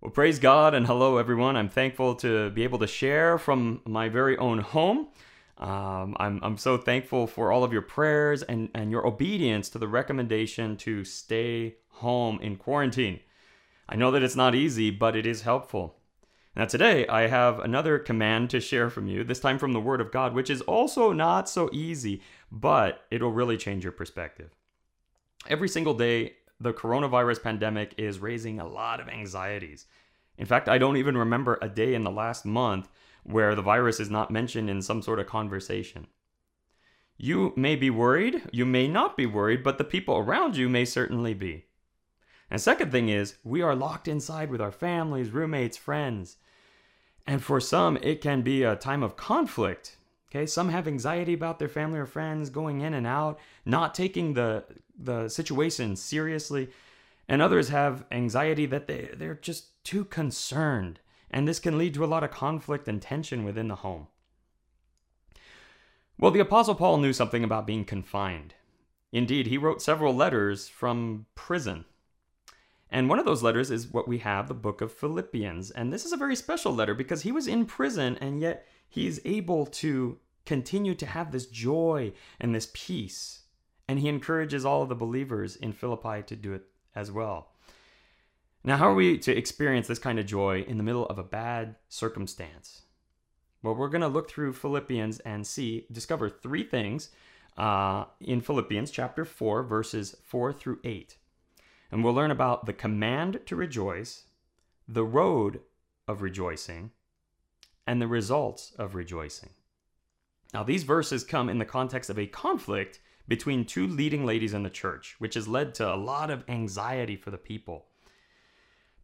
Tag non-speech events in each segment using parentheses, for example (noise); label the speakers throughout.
Speaker 1: Well, praise God and hello, everyone. I'm thankful to be able to share from my very own home. Um, I'm, I'm so thankful for all of your prayers and, and your obedience to the recommendation to stay home in quarantine. I know that it's not easy, but it is helpful. Now, today I have another command to share from you, this time from the Word of God, which is also not so easy, but it'll really change your perspective. Every single day, the coronavirus pandemic is raising a lot of anxieties. In fact, I don't even remember a day in the last month where the virus is not mentioned in some sort of conversation. You may be worried, you may not be worried, but the people around you may certainly be. And second thing is, we are locked inside with our families, roommates, friends. And for some, it can be a time of conflict. Okay, some have anxiety about their family or friends going in and out, not taking the the situation seriously, and others have anxiety that they they're just too concerned, and this can lead to a lot of conflict and tension within the home. Well, the apostle Paul knew something about being confined. Indeed, he wrote several letters from prison. And one of those letters is what we have, the book of Philippians. And this is a very special letter because he was in prison and yet he's able to continue to have this joy and this peace. And he encourages all of the believers in Philippi to do it as well. Now, how are we to experience this kind of joy in the middle of a bad circumstance? Well, we're going to look through Philippians and see, discover three things uh, in Philippians chapter 4, verses 4 through 8. And we'll learn about the command to rejoice, the road of rejoicing, and the results of rejoicing. Now, these verses come in the context of a conflict between two leading ladies in the church, which has led to a lot of anxiety for the people.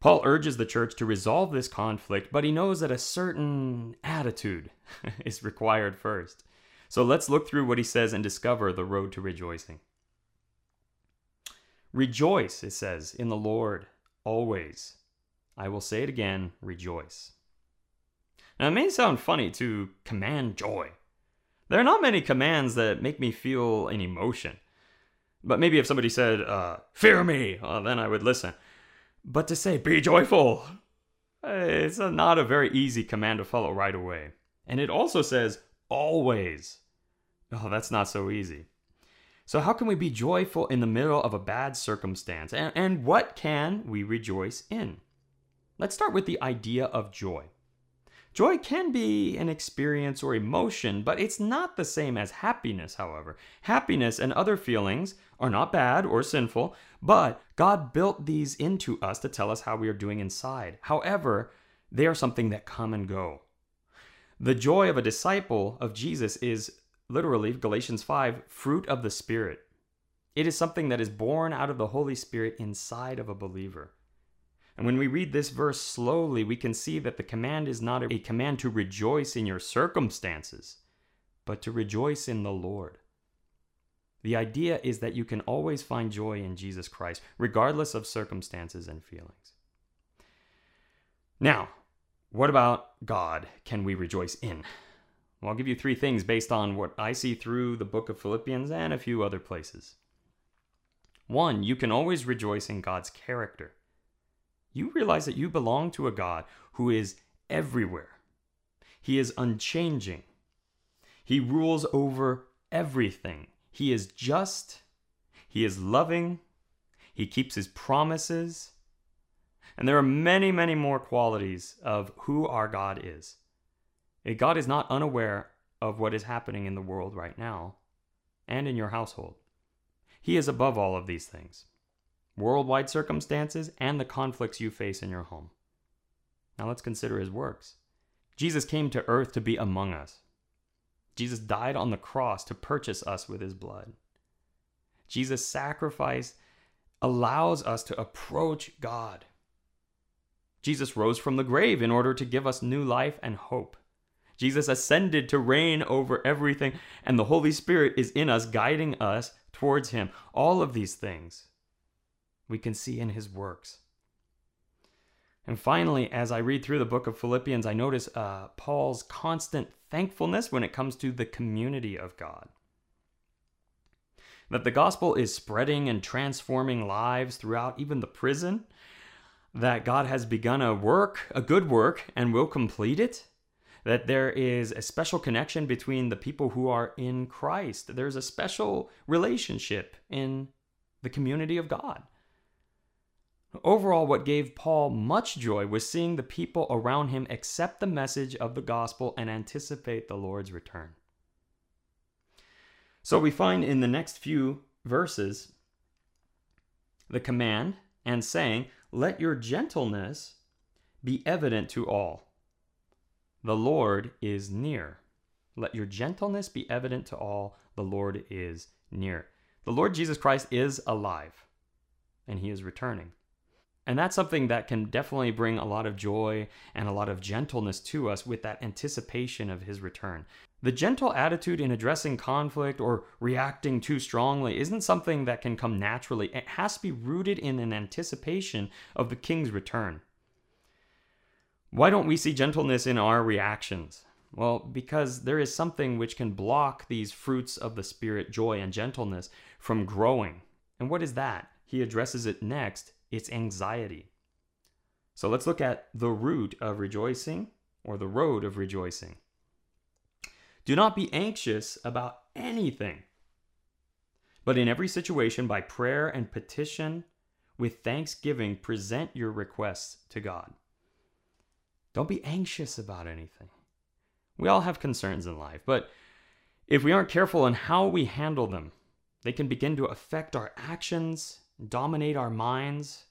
Speaker 1: Paul urges the church to resolve this conflict, but he knows that a certain attitude (laughs) is required first. So let's look through what he says and discover the road to rejoicing. Rejoice, it says, in the Lord always. I will say it again rejoice. Now, it may sound funny to command joy. There are not many commands that make me feel an emotion. But maybe if somebody said, uh, fear me, well, then I would listen. But to say, be joyful, it's a, not a very easy command to follow right away. And it also says, always. Oh, that's not so easy. So, how can we be joyful in the middle of a bad circumstance? And, and what can we rejoice in? Let's start with the idea of joy. Joy can be an experience or emotion, but it's not the same as happiness, however. Happiness and other feelings are not bad or sinful, but God built these into us to tell us how we are doing inside. However, they are something that come and go. The joy of a disciple of Jesus is literally, Galatians 5, fruit of the Spirit. It is something that is born out of the Holy Spirit inside of a believer. And when we read this verse slowly, we can see that the command is not a command to rejoice in your circumstances, but to rejoice in the Lord. The idea is that you can always find joy in Jesus Christ, regardless of circumstances and feelings. Now, what about God can we rejoice in? Well, I'll give you three things based on what I see through the book of Philippians and a few other places. One, you can always rejoice in God's character. You realize that you belong to a God who is everywhere. He is unchanging. He rules over everything. He is just. He is loving. He keeps his promises. And there are many, many more qualities of who our God is. God is not unaware of what is happening in the world right now and in your household. He is above all of these things worldwide circumstances and the conflicts you face in your home. Now let's consider his works. Jesus came to earth to be among us. Jesus died on the cross to purchase us with his blood. Jesus' sacrifice allows us to approach God. Jesus rose from the grave in order to give us new life and hope. Jesus ascended to reign over everything, and the Holy Spirit is in us, guiding us towards Him. All of these things we can see in His works. And finally, as I read through the book of Philippians, I notice uh, Paul's constant thankfulness when it comes to the community of God. That the gospel is spreading and transforming lives throughout even the prison. that God has begun a work, a good work, and will complete it. That there is a special connection between the people who are in Christ. There's a special relationship in the community of God. Overall, what gave Paul much joy was seeing the people around him accept the message of the gospel and anticipate the Lord's return. So we find in the next few verses the command and saying, Let your gentleness be evident to all. The Lord is near. Let your gentleness be evident to all. The Lord is near. The Lord Jesus Christ is alive and he is returning. And that's something that can definitely bring a lot of joy and a lot of gentleness to us with that anticipation of his return. The gentle attitude in addressing conflict or reacting too strongly isn't something that can come naturally. It has to be rooted in an anticipation of the king's return. Why don't we see gentleness in our reactions? Well, because there is something which can block these fruits of the Spirit, joy and gentleness, from growing. And what is that? He addresses it next it's anxiety. So let's look at the root of rejoicing or the road of rejoicing. Do not be anxious about anything, but in every situation, by prayer and petition, with thanksgiving, present your requests to God. Don't be anxious about anything. We all have concerns in life, but if we aren't careful in how we handle them, they can begin to affect our actions dominate our minds.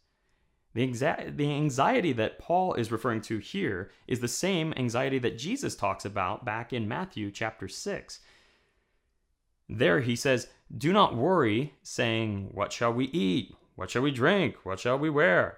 Speaker 1: The, exa- the anxiety that Paul is referring to here is the same anxiety that Jesus talks about back in Matthew chapter 6. There he says, Do not worry, saying, What shall we eat? What shall we drink? What shall we wear?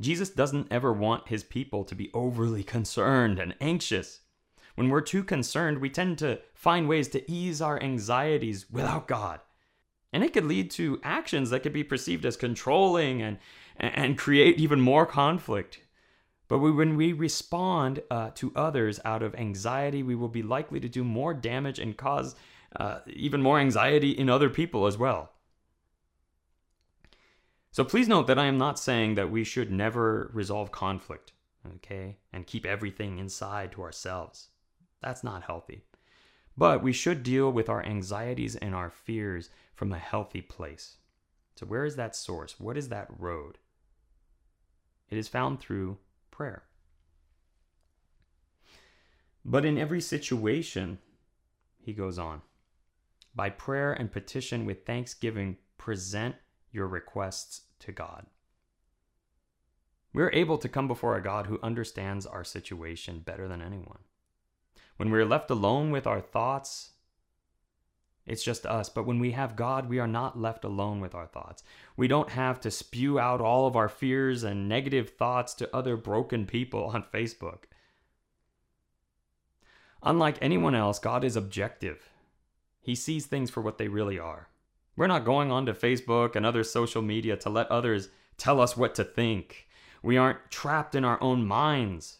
Speaker 1: Jesus doesn't ever want his people to be overly concerned and anxious. When we're too concerned, we tend to find ways to ease our anxieties without God. And it could lead to actions that could be perceived as controlling and, and create even more conflict. But we, when we respond uh, to others out of anxiety, we will be likely to do more damage and cause uh, even more anxiety in other people as well. So please note that I am not saying that we should never resolve conflict, okay, and keep everything inside to ourselves. That's not healthy. But we should deal with our anxieties and our fears from a healthy place. So, where is that source? What is that road? It is found through prayer. But in every situation, he goes on, by prayer and petition with thanksgiving, present your requests to God. We're able to come before a God who understands our situation better than anyone. When we're left alone with our thoughts, it's just us. But when we have God, we are not left alone with our thoughts. We don't have to spew out all of our fears and negative thoughts to other broken people on (laughs) Facebook. Unlike anyone else, God is objective. He sees things for what they really are. We're not going onto Facebook and other social media to let others tell us what to think. We aren't trapped in our own minds.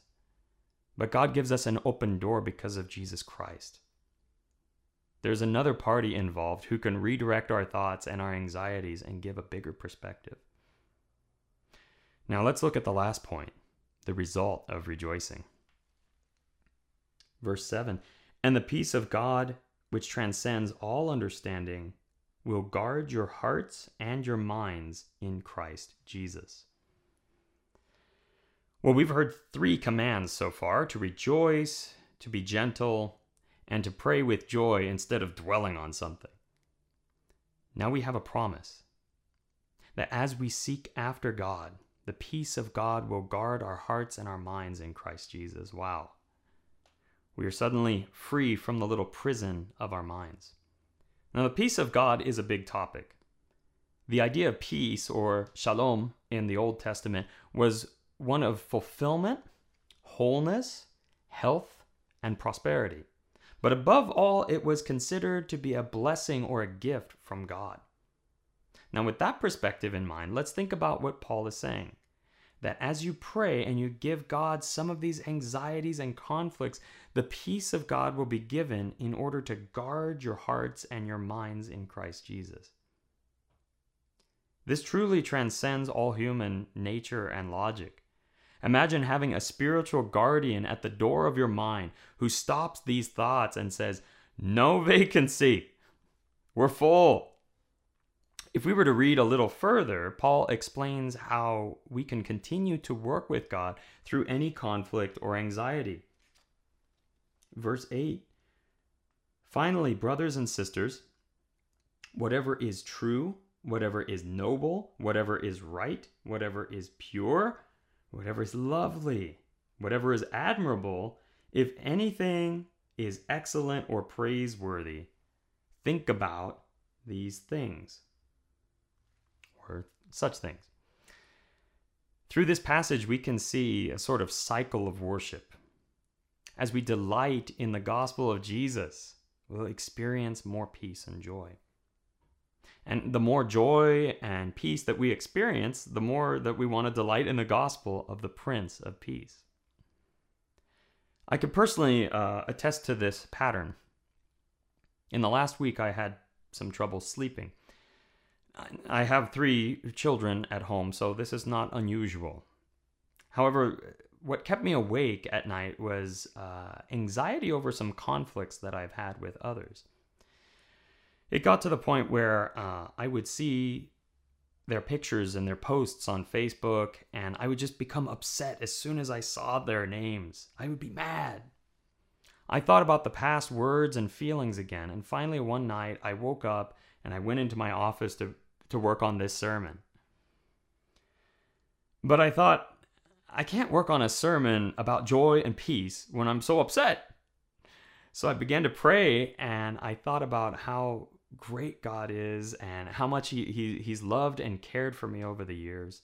Speaker 1: But God gives us an open door because of Jesus Christ. There's another party involved who can redirect our thoughts and our anxieties and give a bigger perspective. Now let's look at the last point the result of rejoicing. Verse 7 And the peace of God, which transcends all understanding, will guard your hearts and your minds in Christ Jesus. Well, we've heard three commands so far to rejoice, to be gentle, and to pray with joy instead of dwelling on something. Now we have a promise that as we seek after God, the peace of God will guard our hearts and our minds in Christ Jesus. Wow. We are suddenly free from the little prison of our minds. Now, the peace of God is a big topic. The idea of peace, or shalom, in the Old Testament was one of fulfillment, wholeness, health, and prosperity. But above all, it was considered to be a blessing or a gift from God. Now, with that perspective in mind, let's think about what Paul is saying. That as you pray and you give God some of these anxieties and conflicts, the peace of God will be given in order to guard your hearts and your minds in Christ Jesus. This truly transcends all human nature and logic. Imagine having a spiritual guardian at the door of your mind who stops these thoughts and says, No (laughs) vacancy. We're full. If we were to read a little further, Paul explains how we can continue to work with God through any conflict or anxiety. Verse 8 Finally, brothers and sisters, whatever is true, whatever is noble, whatever is right, whatever is pure, whatever is lovely, whatever is admirable, if anything is excellent or praiseworthy, think about these things or such things. Through this passage, we can see a sort of cycle of worship. As we delight in the gospel of Jesus, we'll experience more peace and joy. And the more joy and peace that we experience, the more that we want to delight in the gospel of the Prince of Peace. I could personally uh, attest to this pattern. In the last week, I had some trouble sleeping. I have three children at home, so this is not unusual. However, what kept me awake at night was uh, anxiety over some conflicts that I've had with others it got to the point where uh, I would see their pictures and their posts on Facebook, and I would just become upset as soon as I saw their names. I would be mad. I thought about the past words and feelings again, and finally one night I woke up and I went into my office to, to work on this sermon. But I thought, I can't work on a sermon about joy and peace when I'm so upset. So I began to pray and I thought about how great God is and how much he, he, He's loved and cared for me over the years.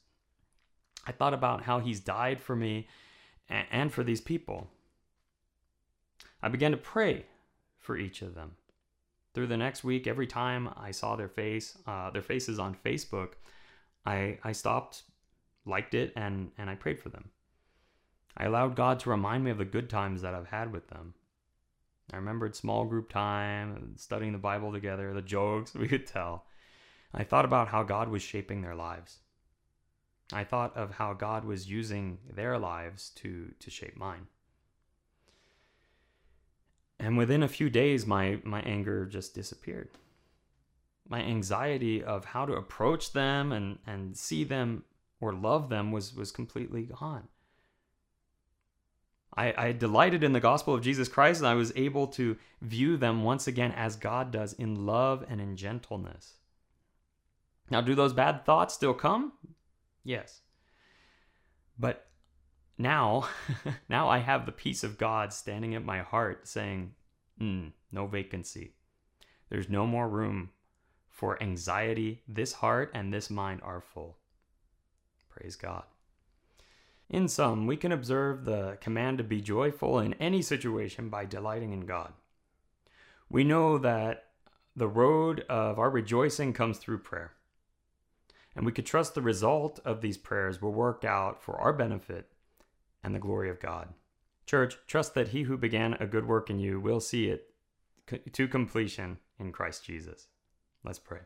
Speaker 1: I thought about how He's died for me and, and for these people. I began to pray for each of them. Through the next week, every time I saw their face, uh, their faces on Facebook, I, I stopped, liked it, and, and I prayed for them. I allowed God to remind me of the good times that I've had with them. I remembered small group time, studying the Bible together, the jokes (laughs) we could tell. I thought about how God was shaping their lives. I thought of how God was using their lives to, to shape mine. And within a few days, my, my anger just disappeared. My anxiety of how to approach them and, and see them or love them was, was completely gone. I, I delighted in the gospel of Jesus Christ and I was able to view them once again as God does in love and in gentleness. Now, do those bad thoughts still come? Yes. But now, (laughs) now I have the peace of God standing at my heart saying, mm, no vacancy. There's no more room for anxiety. This heart and this mind are full. Praise God. In sum, we can observe the command to be joyful in any situation by delighting in God. We know that the road of our rejoicing comes through prayer. And we could trust the result of these prayers will work out for our benefit and the glory of God. Church, trust that he who began a good work in you will see it to completion in Christ Jesus. Let's pray.